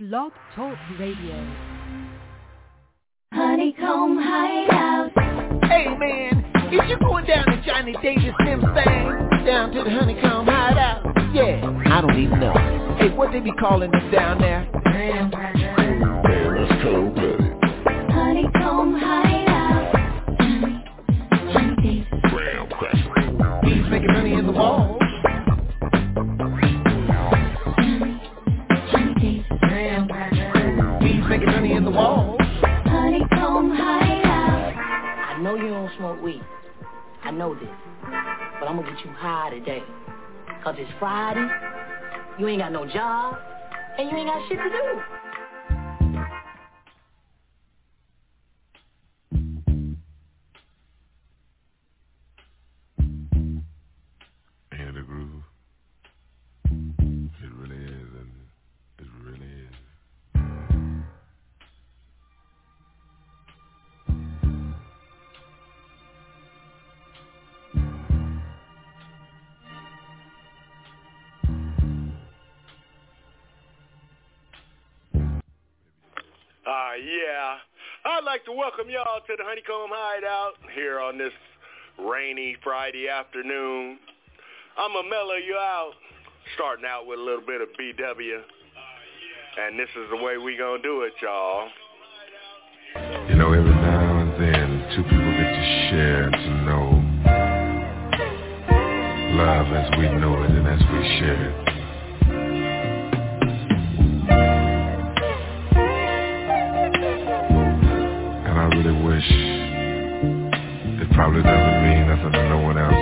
Blog Talk Radio. Honeycomb Hideout. Hey man, if you're going down to Johnny Davis Slim thing, down to the Honeycomb Hideout, yeah, I don't even know. Hey, what they be calling them down there? Graham Cracker. Man, that's cold blooded. Honeycomb Hideout. Johnny, Johnny Davis. Graham cracker. He's making money in the walls. Making money in the. Honeycomb Hideout. I know you don't smoke weed. I know this. But I'm gonna get you high today. Cause it's Friday, you ain't got no job, and you ain't got shit to do. Yeah. I'd like to welcome y'all to the Honeycomb Hideout here on this rainy Friday afternoon. I'm going to mellow you out, starting out with a little bit of BW. And this is the way we going to do it, y'all. You know, every now and then, two people get to share to know love as we know it and as we share it. Probably doesn't mean nothing to no one else.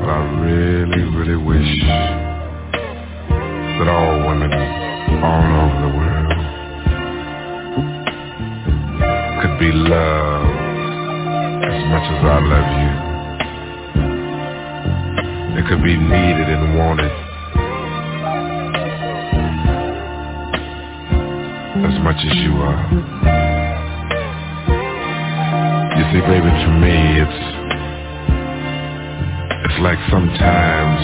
But I really, really wish that all women all over the world could be loved as much as I love you. It could be needed and wanted as much as you are. See, baby, to me, it's it's like sometimes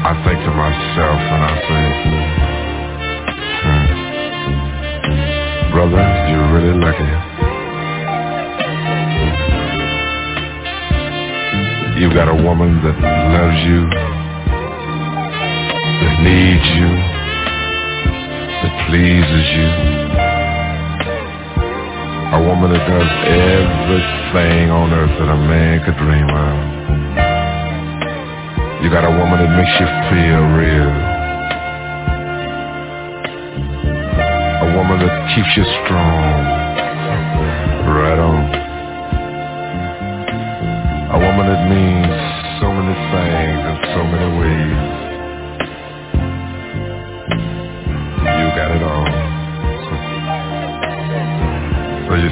I think to myself and I say, hmm, brother, you're really lucky. You've got a woman that loves you, that needs you, that pleases you. A woman that does everything on earth that a man could dream of. You got a woman that makes you feel real. A woman that keeps you strong. Right on. A woman that means so many things in so many ways.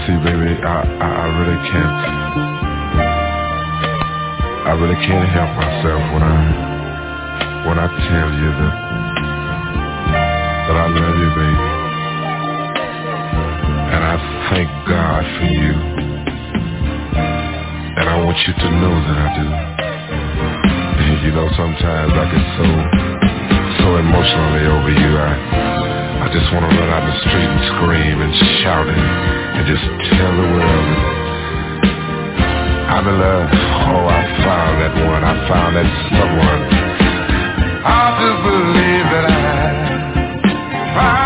See, baby, I, I, I really can't, I really can't help myself when I, when I tell you that, that I love you, baby. And I thank God for you. And I want you to know that I do. And you know, sometimes I get so, so emotionally over you. I, I just want to run out in the street and scream and shout and, and just tell the world I'm in love. Oh, I found that one. I found that someone. I just believe that I found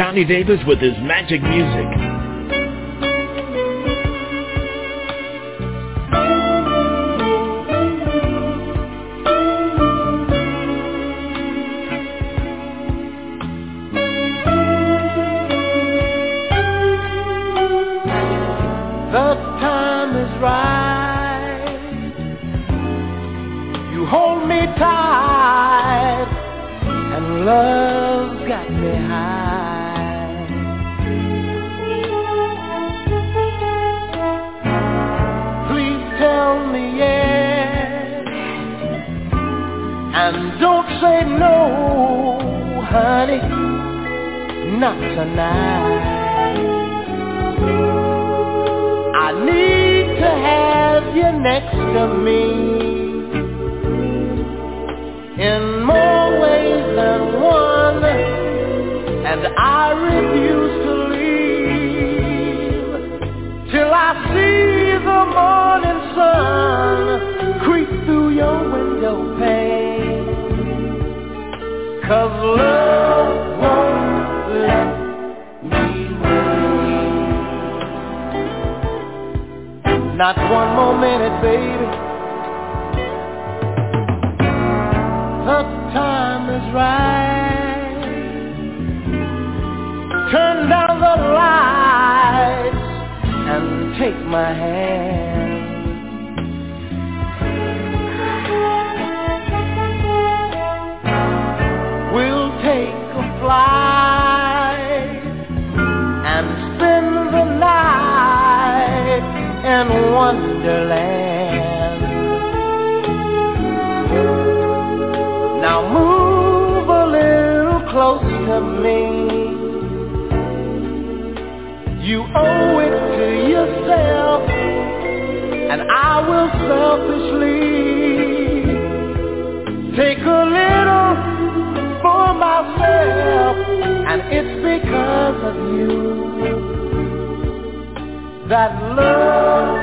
Johnny Davis with his magic music. The time is right. You hold me tight, and love's got me high. No, honey, not tonight. I need to have you next to me Cause love won't let me wait. Not one more minute, baby. The time is right. Turn down the lights and take my hand. You owe it to yourself, and I will selfishly take a little for myself, and it's because of you that love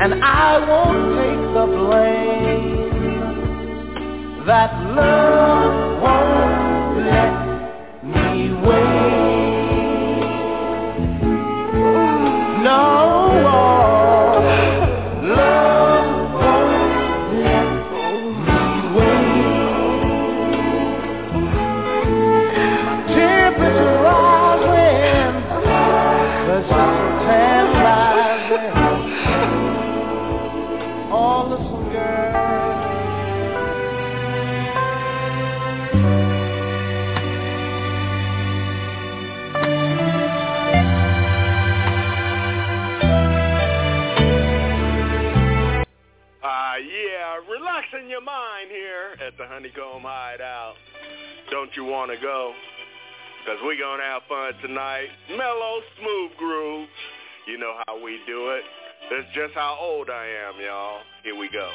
and I won't take the blame. That Don't You Wanna Go? Because we're going to have fun tonight. Mellow, smooth grooves. You know how we do it. That's just how old I am, y'all. Here we go.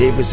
Davis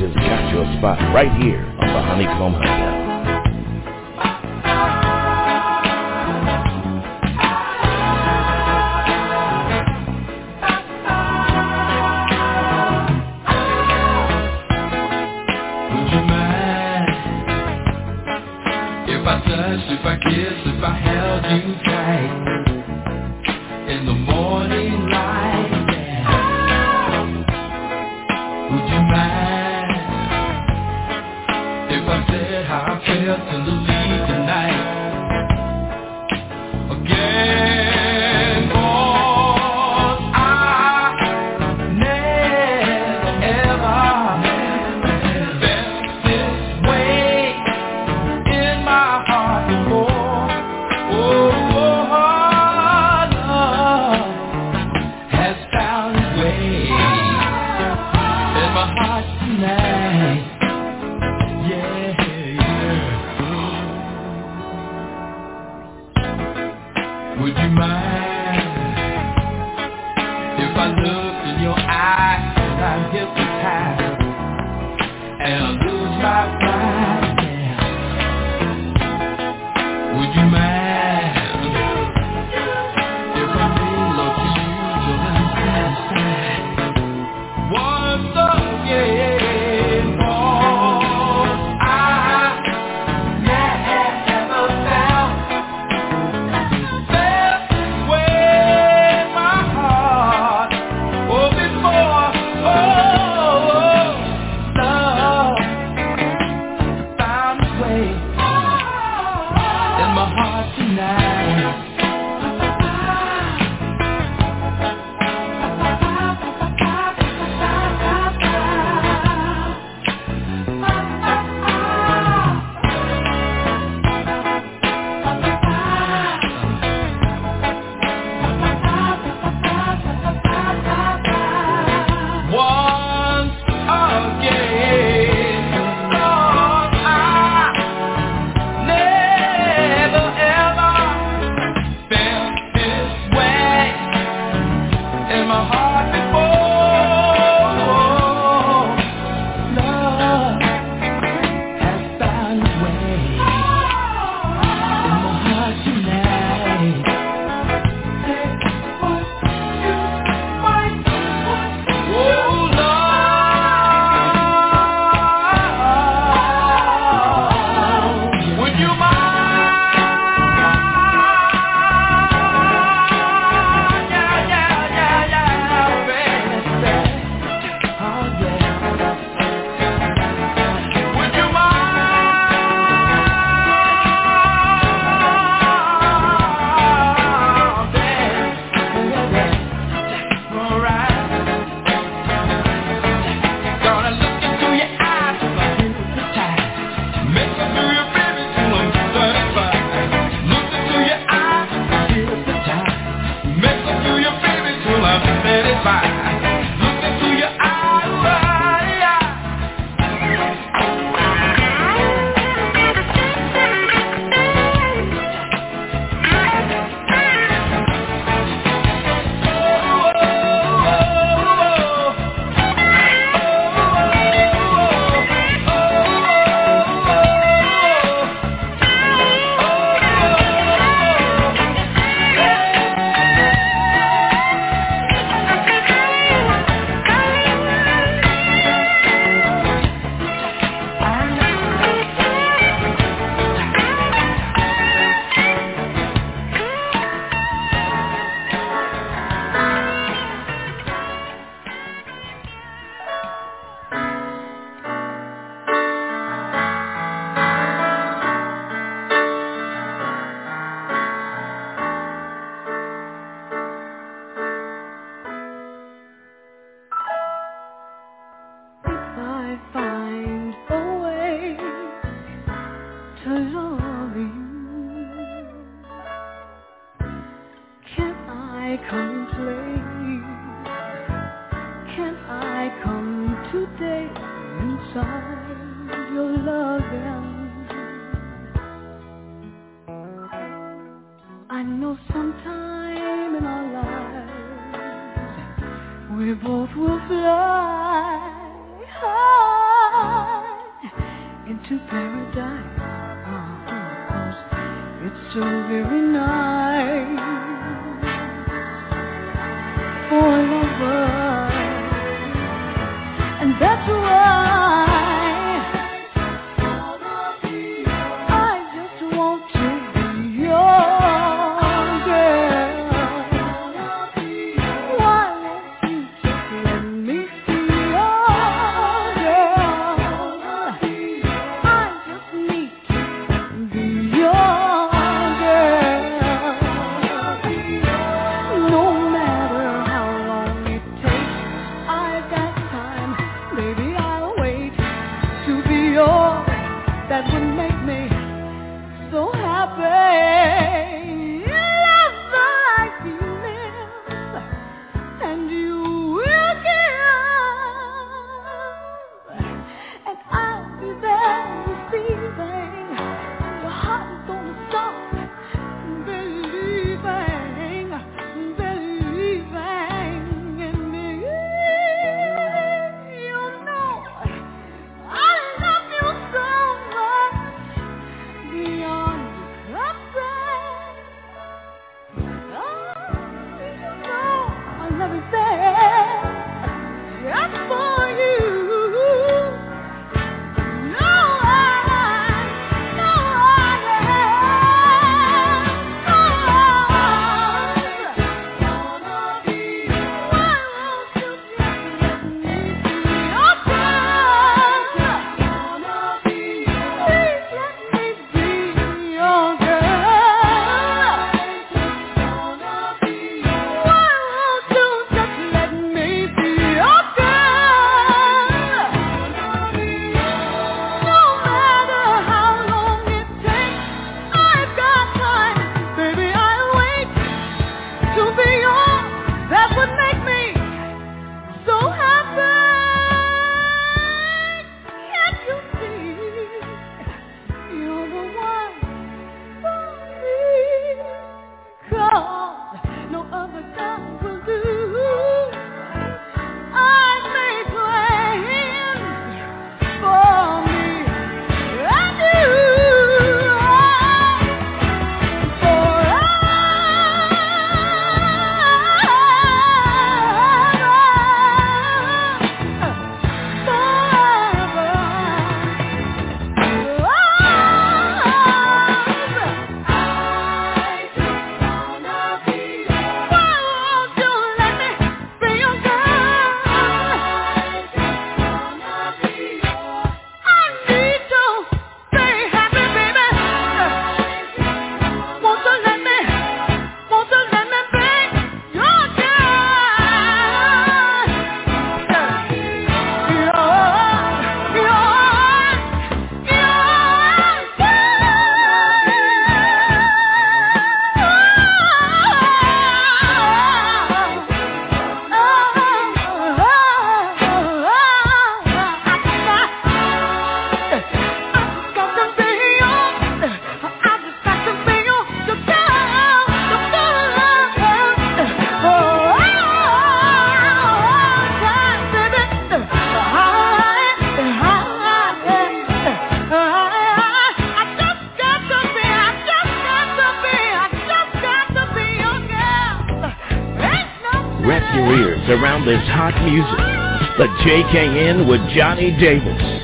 hot music. The JKN with Johnny Davis.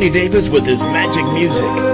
Johnny Davis with his magic music.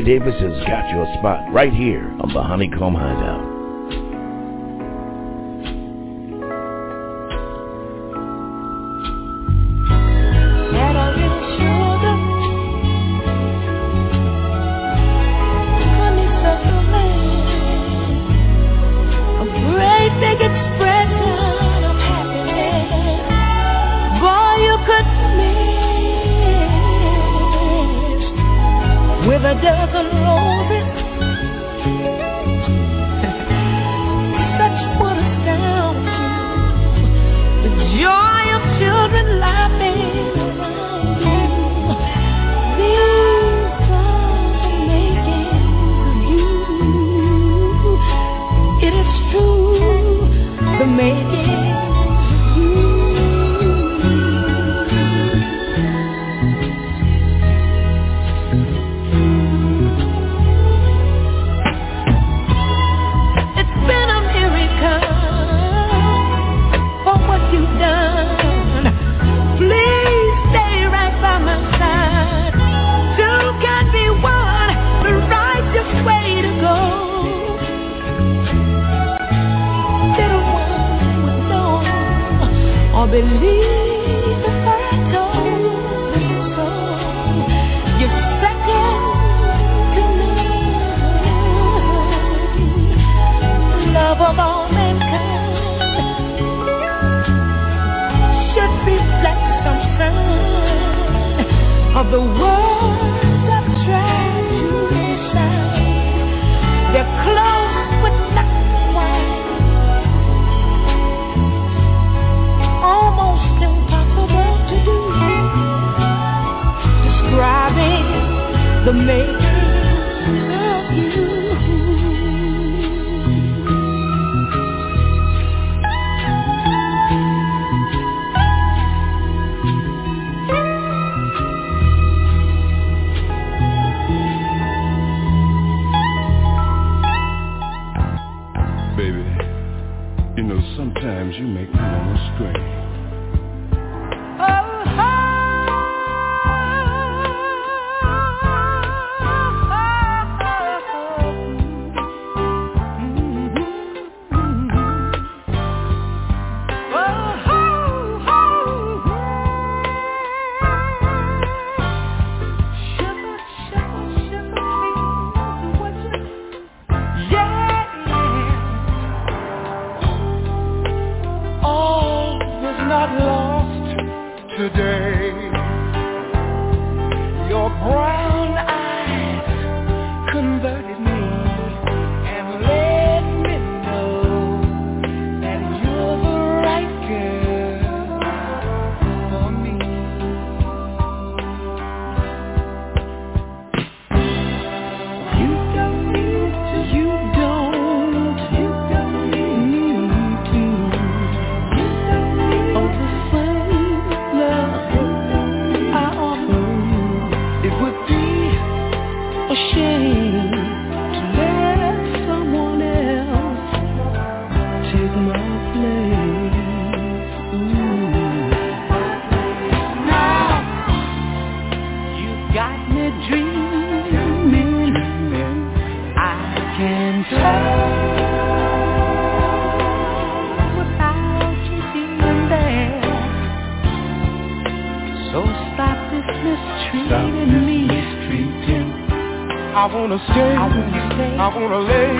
Davis has got your spot right here on the Honeycomb Hideout. gonna lay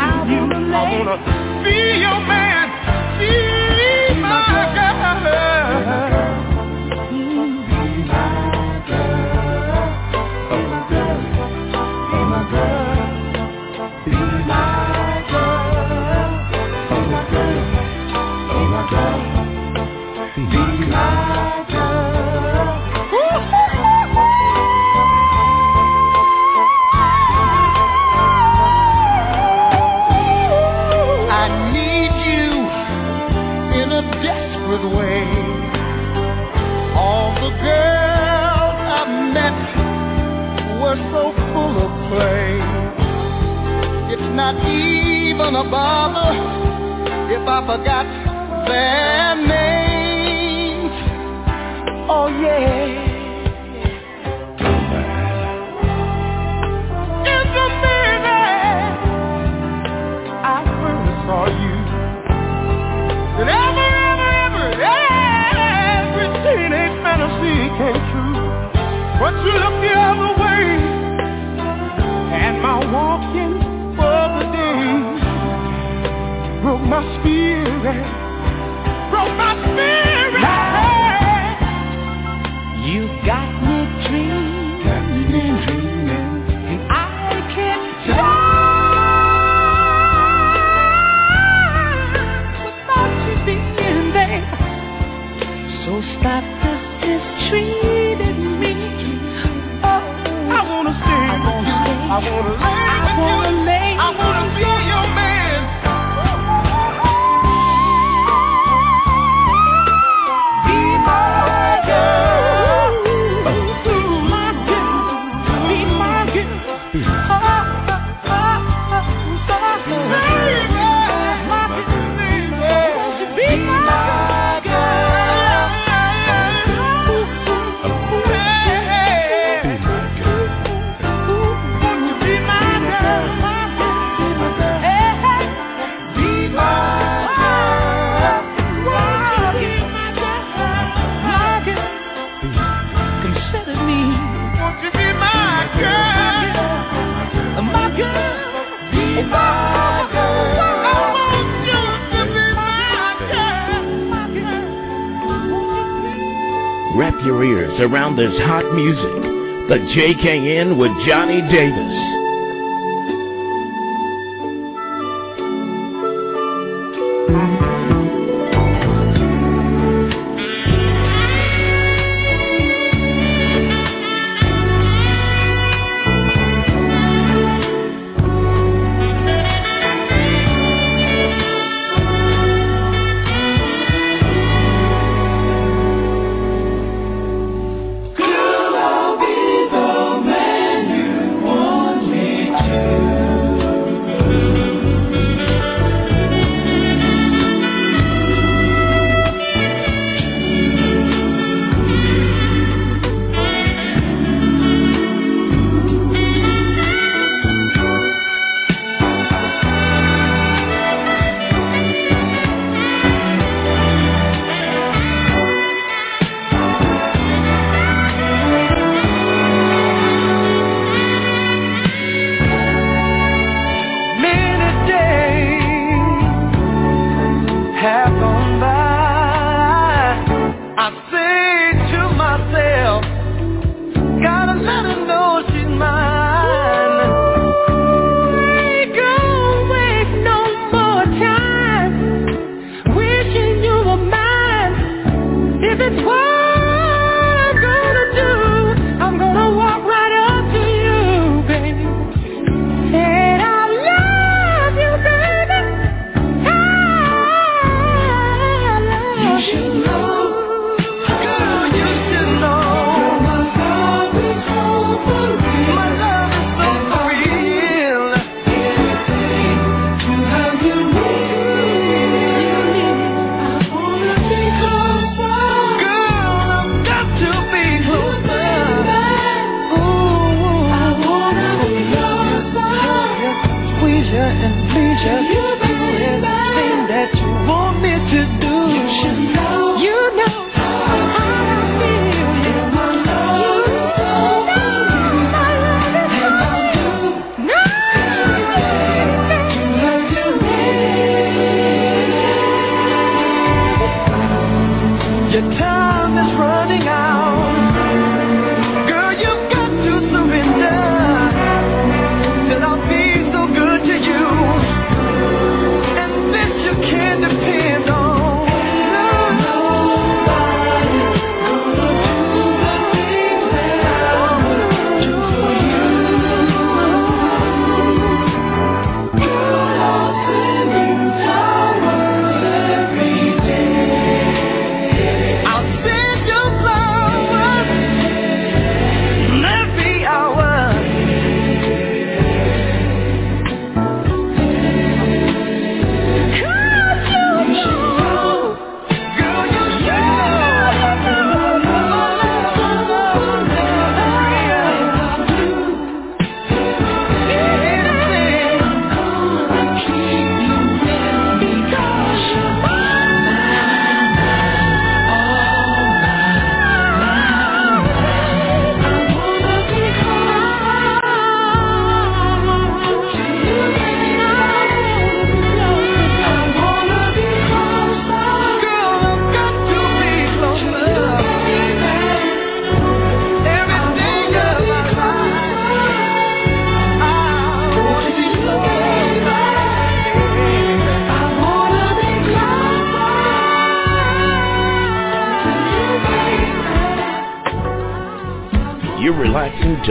around this hot music. The JKN with Johnny Davis.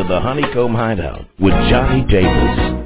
The Honeycomb Hideout with Johnny Davis.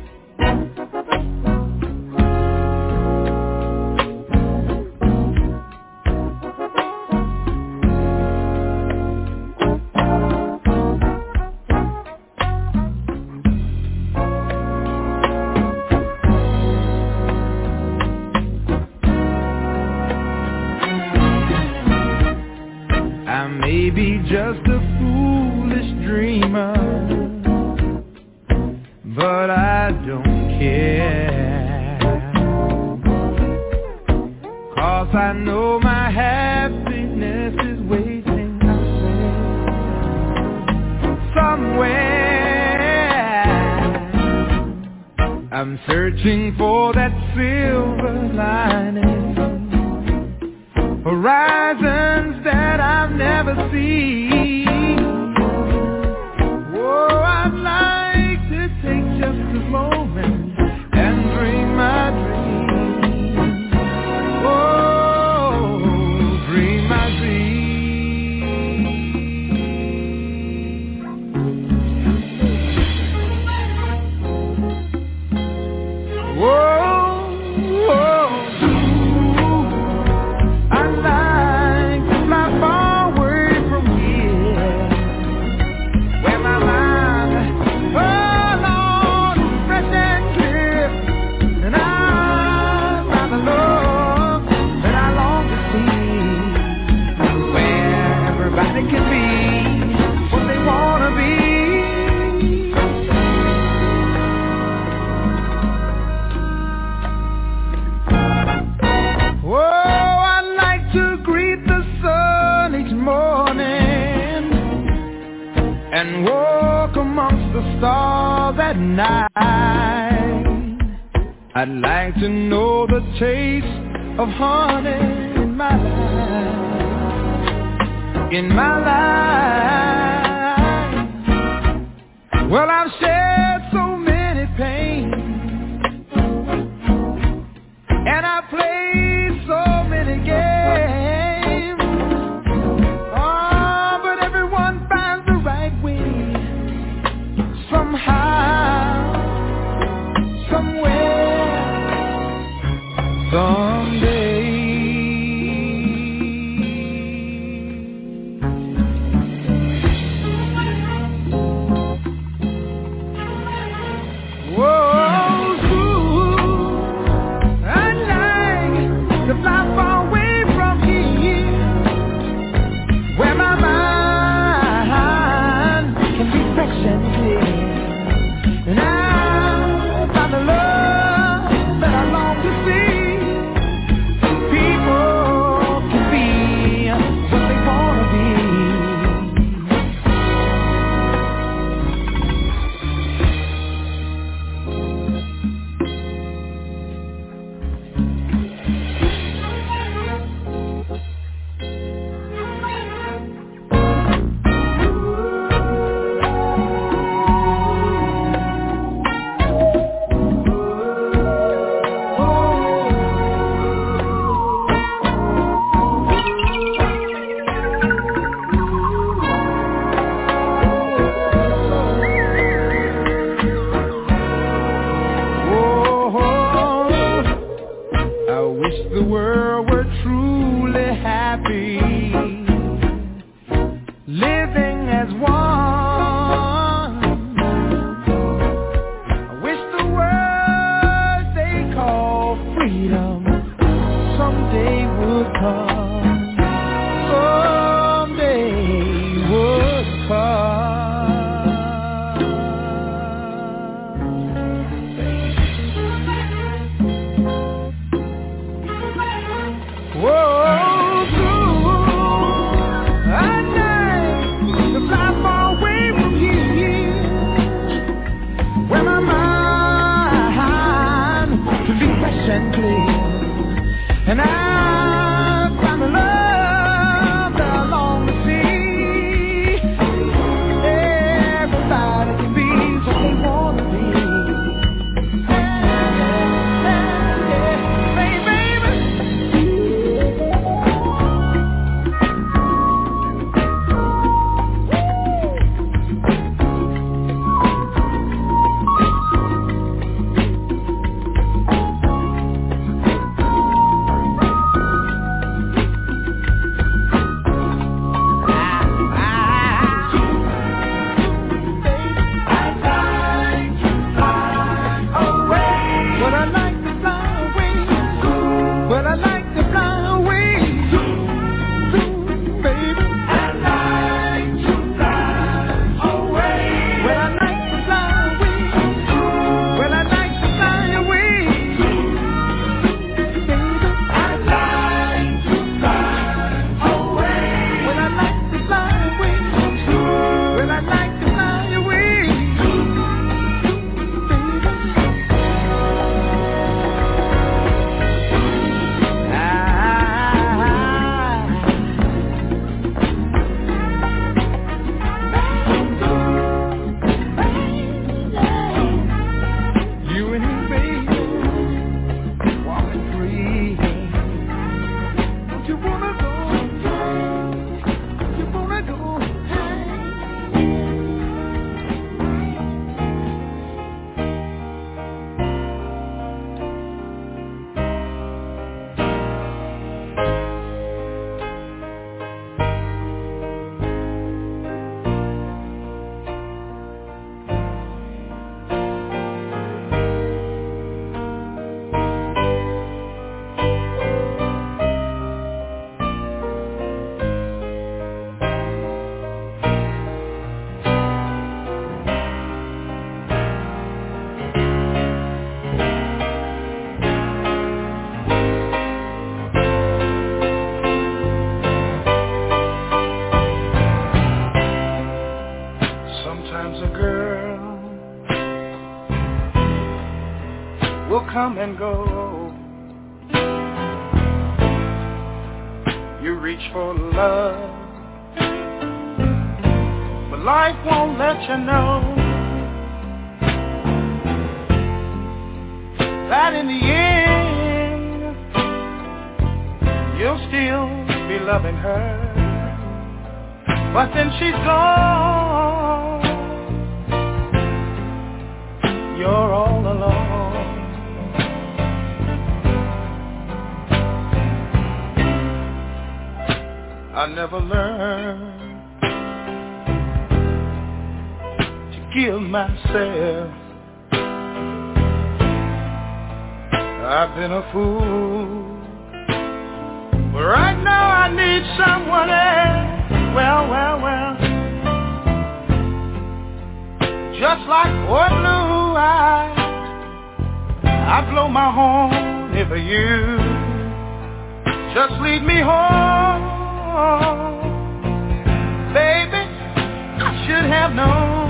Be reach for love, but life won't let you know that in the end you'll still be loving her. But then she's gone. You're all I never learned to give myself. I've been a fool. But right now I need someone else. Well, well, well. Just like boy blue eyes, I blow my horn if you just lead me home. Baby, I should have known.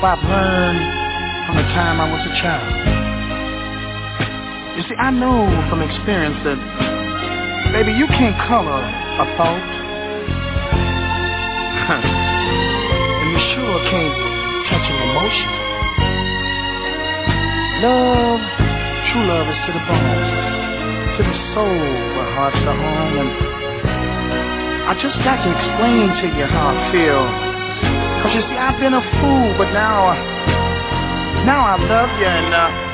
Truth I've learned from the time I was a child. You see, I know from experience that, baby, you can't color a thought. and you sure can't touch an emotion. Love, true love is to the bone, to the soul, where hearts are home, and I just got to explain to you how I feel. Cause you see, I've been a fool, but now, uh, now I love you, and uh,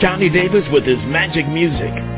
Johnny Davis with his magic music.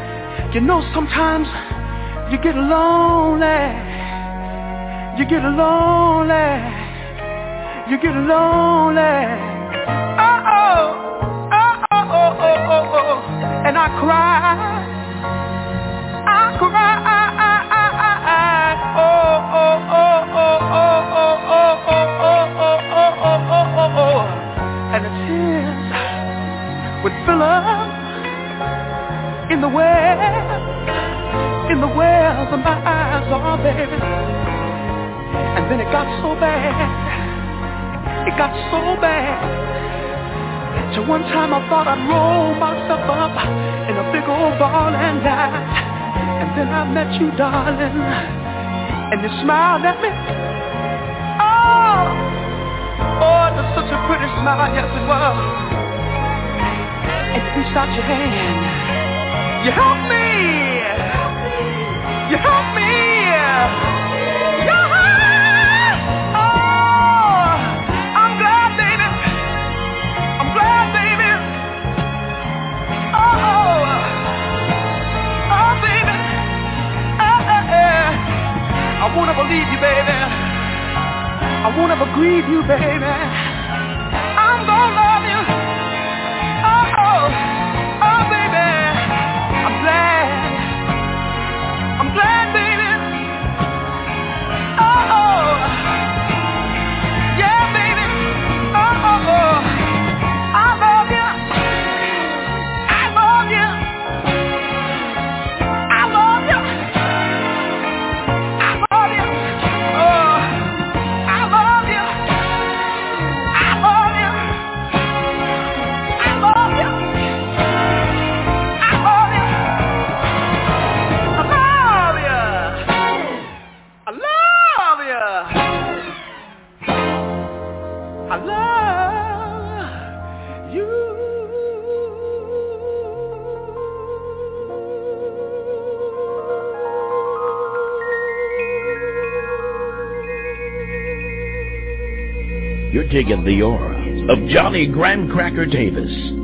you know sometimes you get lonely. You get lonely. You get lonely. Oh oh oh oh oh oh oh. And I cry. I cry. And the tears would fill up in the way in the wells of my eyes are, baby. And then it got so bad, it got so bad. To one time I thought I'd roll myself up in a big old ball and die. And then I met you, darling, and you smiled at me. Oh, oh, it was such a pretty smile, yes it was. And you reached out your hand. You helped me. I won't ever you, baby. I wanna believe you, baby. digging the aura of Johnny Graham Cracker Davis.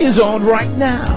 is on right now.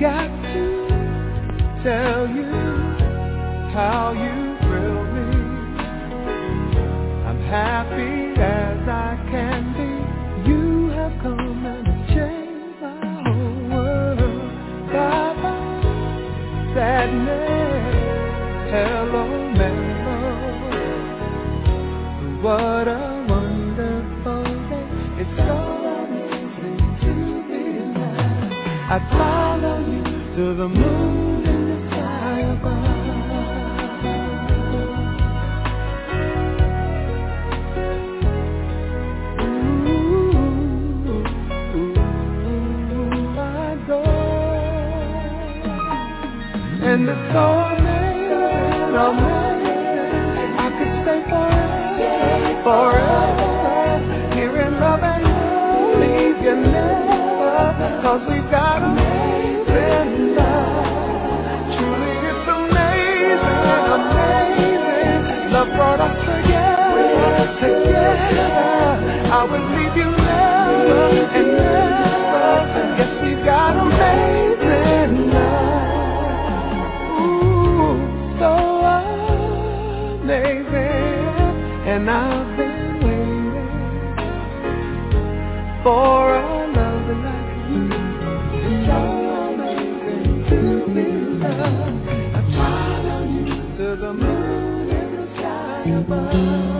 got to tell you how you thrill me. I'm happy as I can be. You have come and changed my whole world. Bye bye, sadness. Hello, mellow. What a wonderful day. It's so amazing to be alive. I to the moon and the sky above. Ooh, ooh, ooh, my God. And it's so amazing, amazing. I could stay forever, forever. Here in love and leave you never. Cause we've got a brought us together. Together, I will leave you never. above.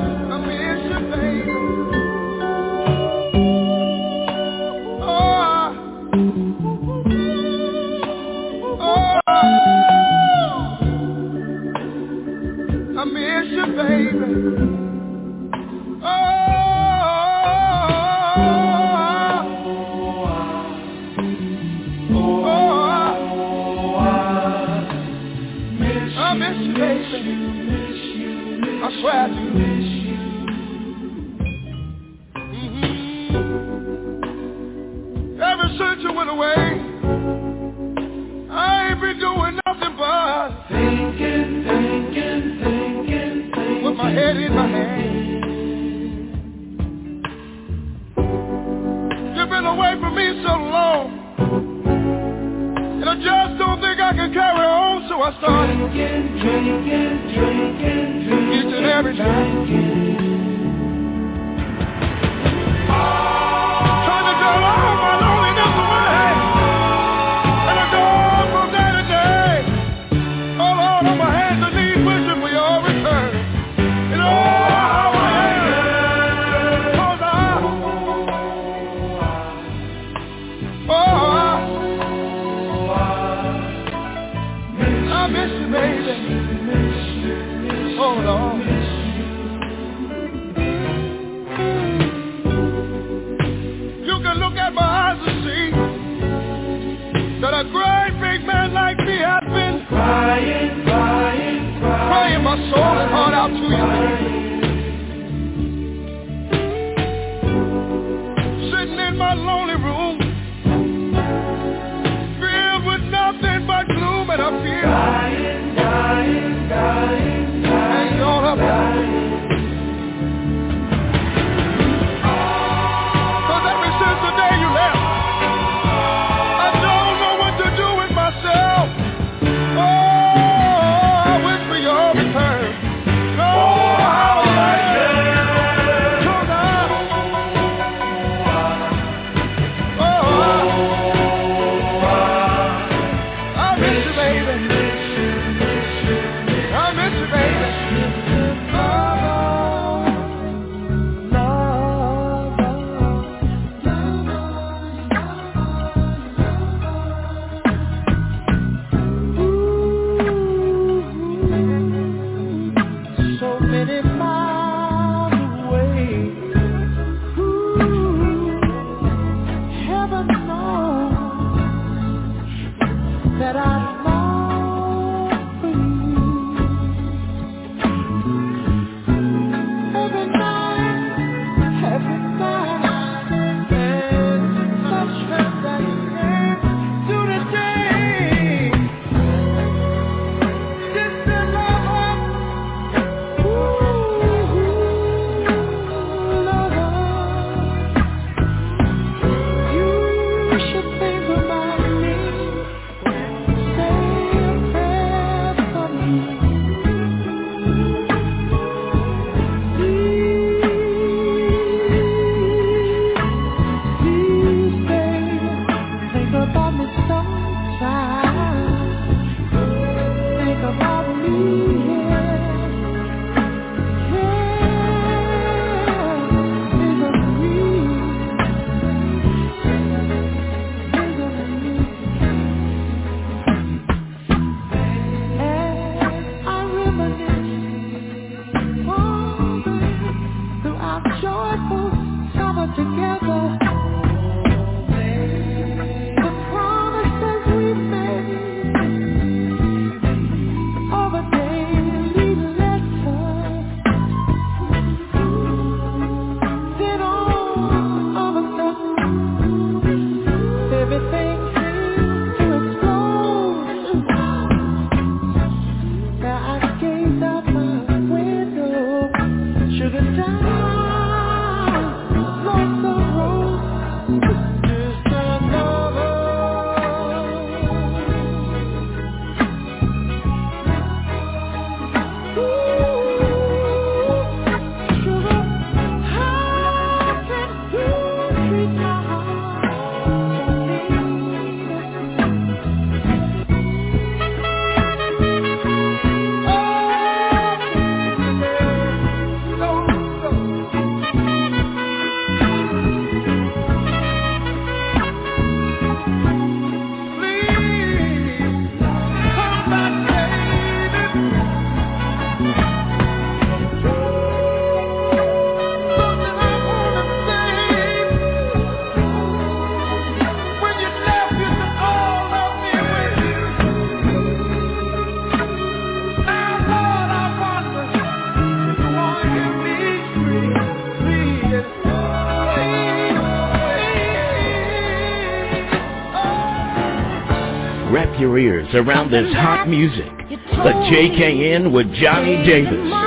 Around this hot music. The JKN with Johnny Davis.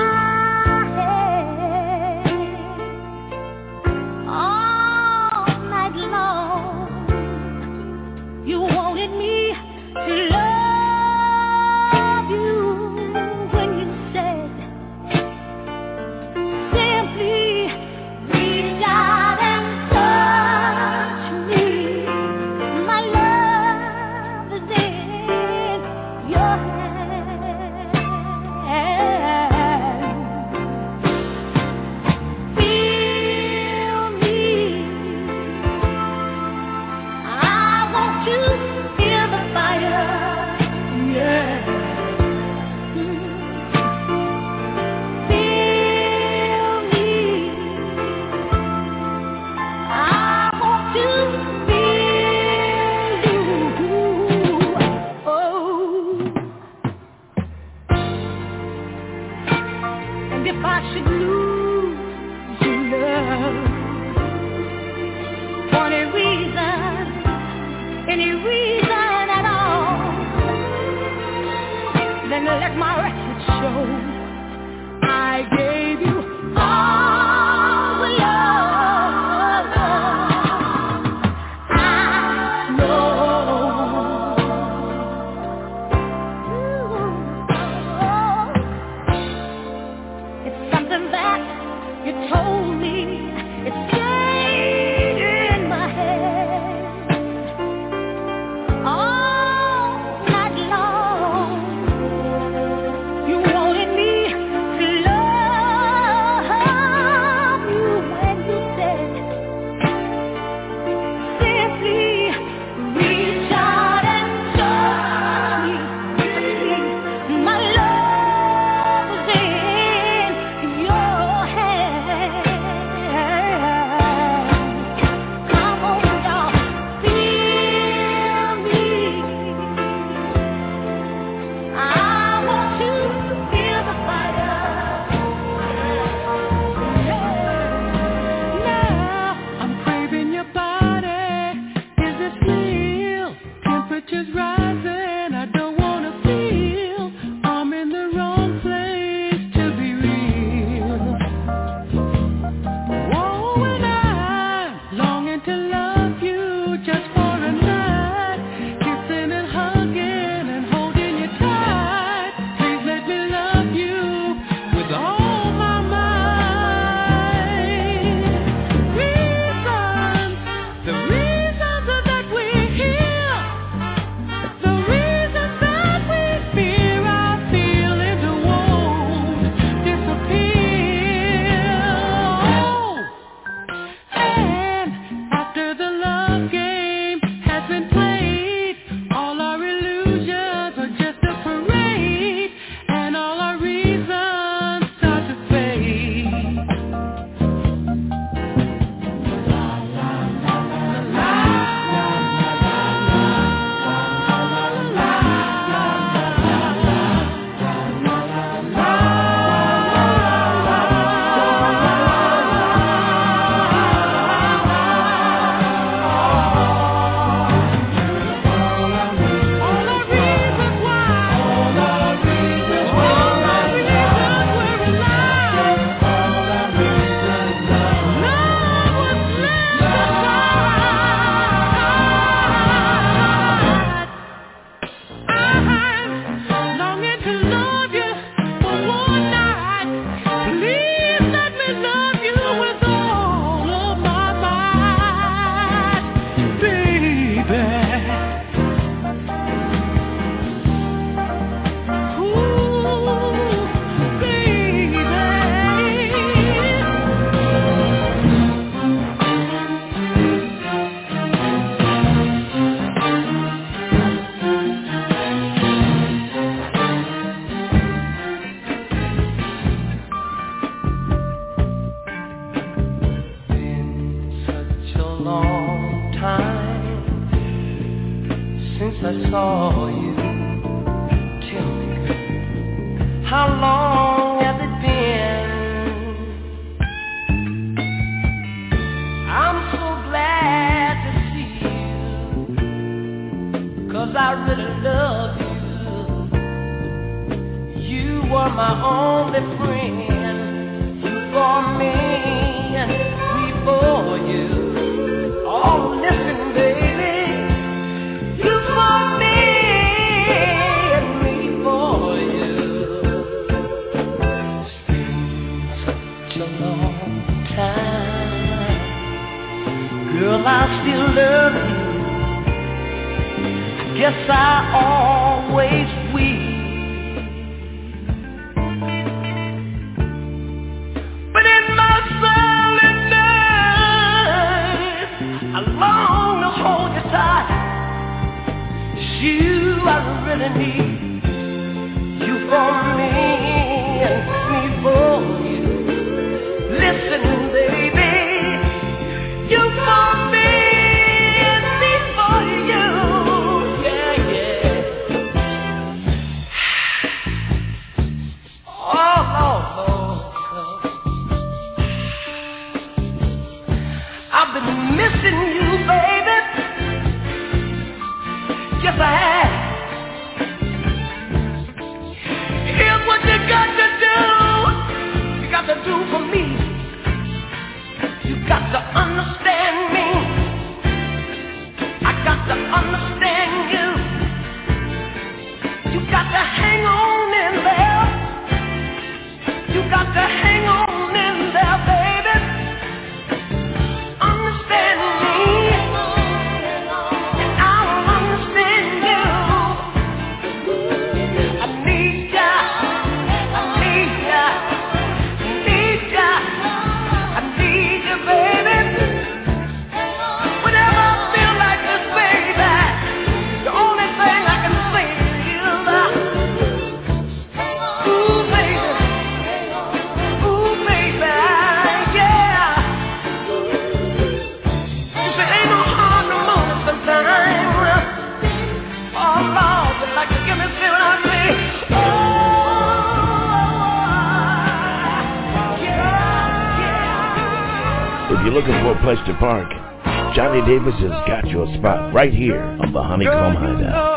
Services got your spot right here on the Honeycomb Hideout.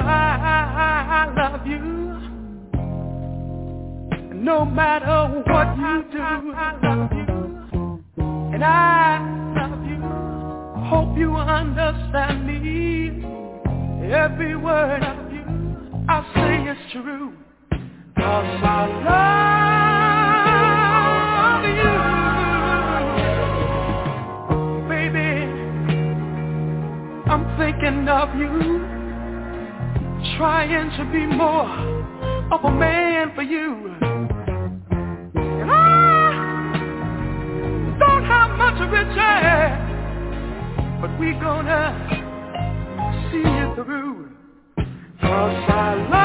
the riches, but we gonna see it through. Cause I love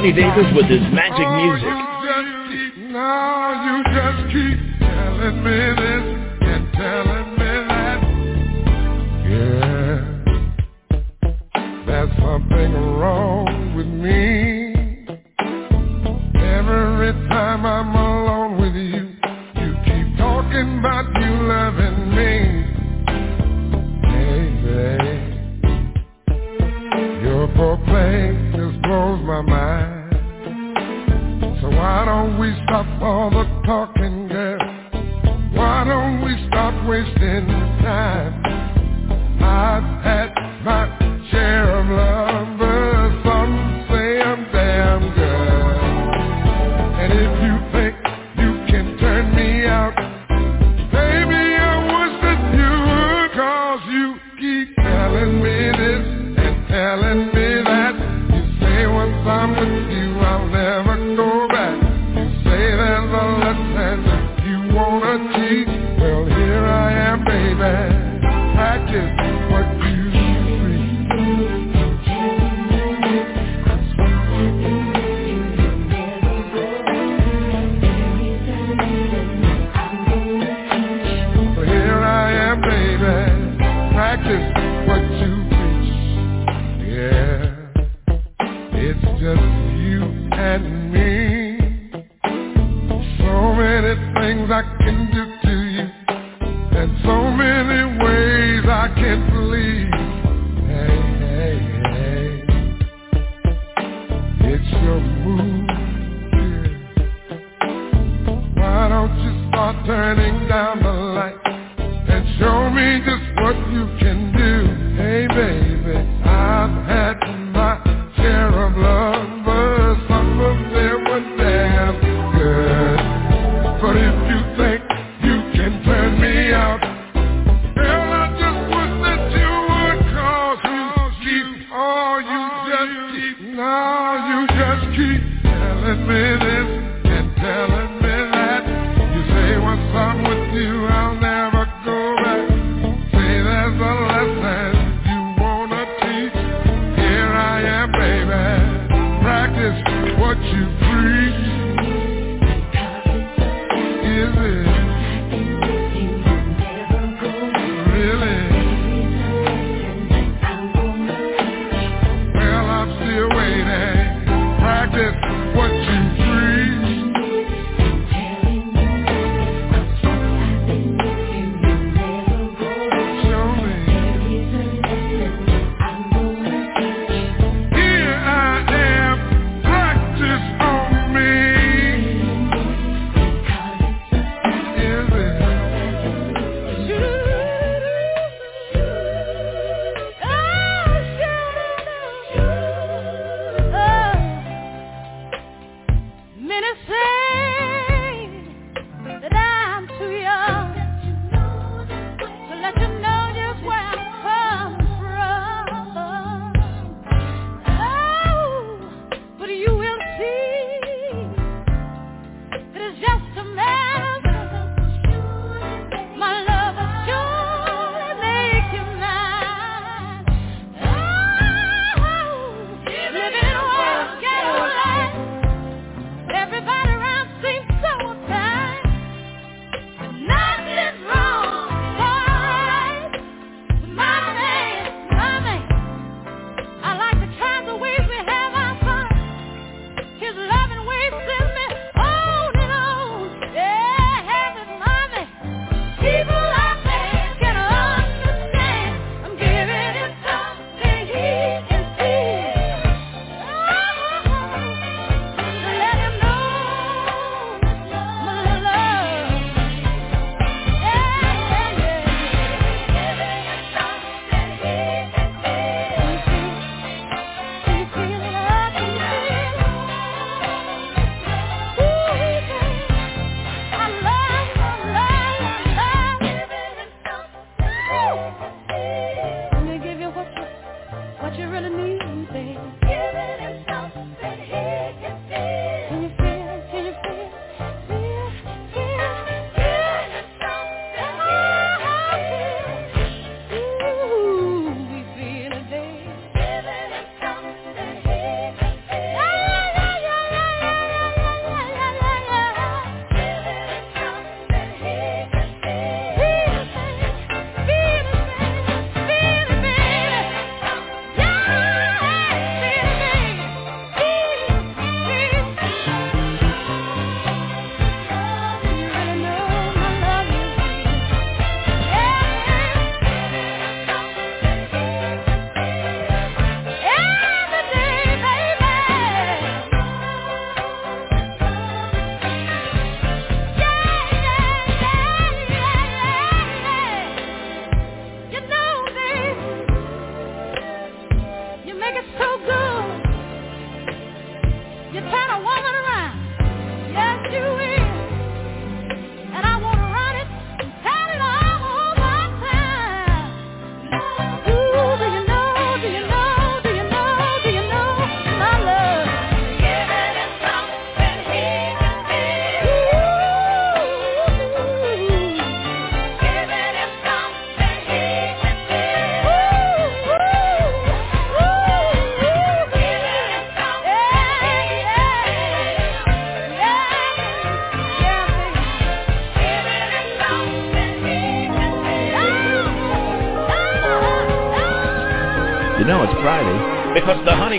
Johnny Davis with his magic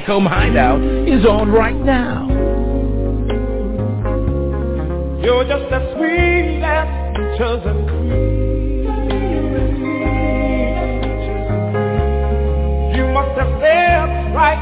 the Honeycomb Hideout is on right now. You're just as sweet as and cream. You must have stepped right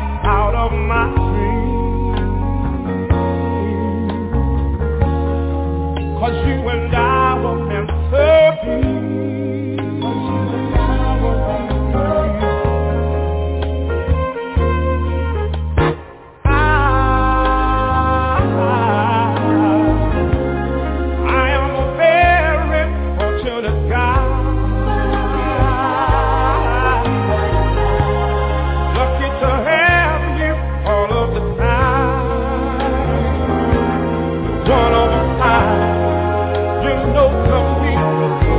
on high. You know some people.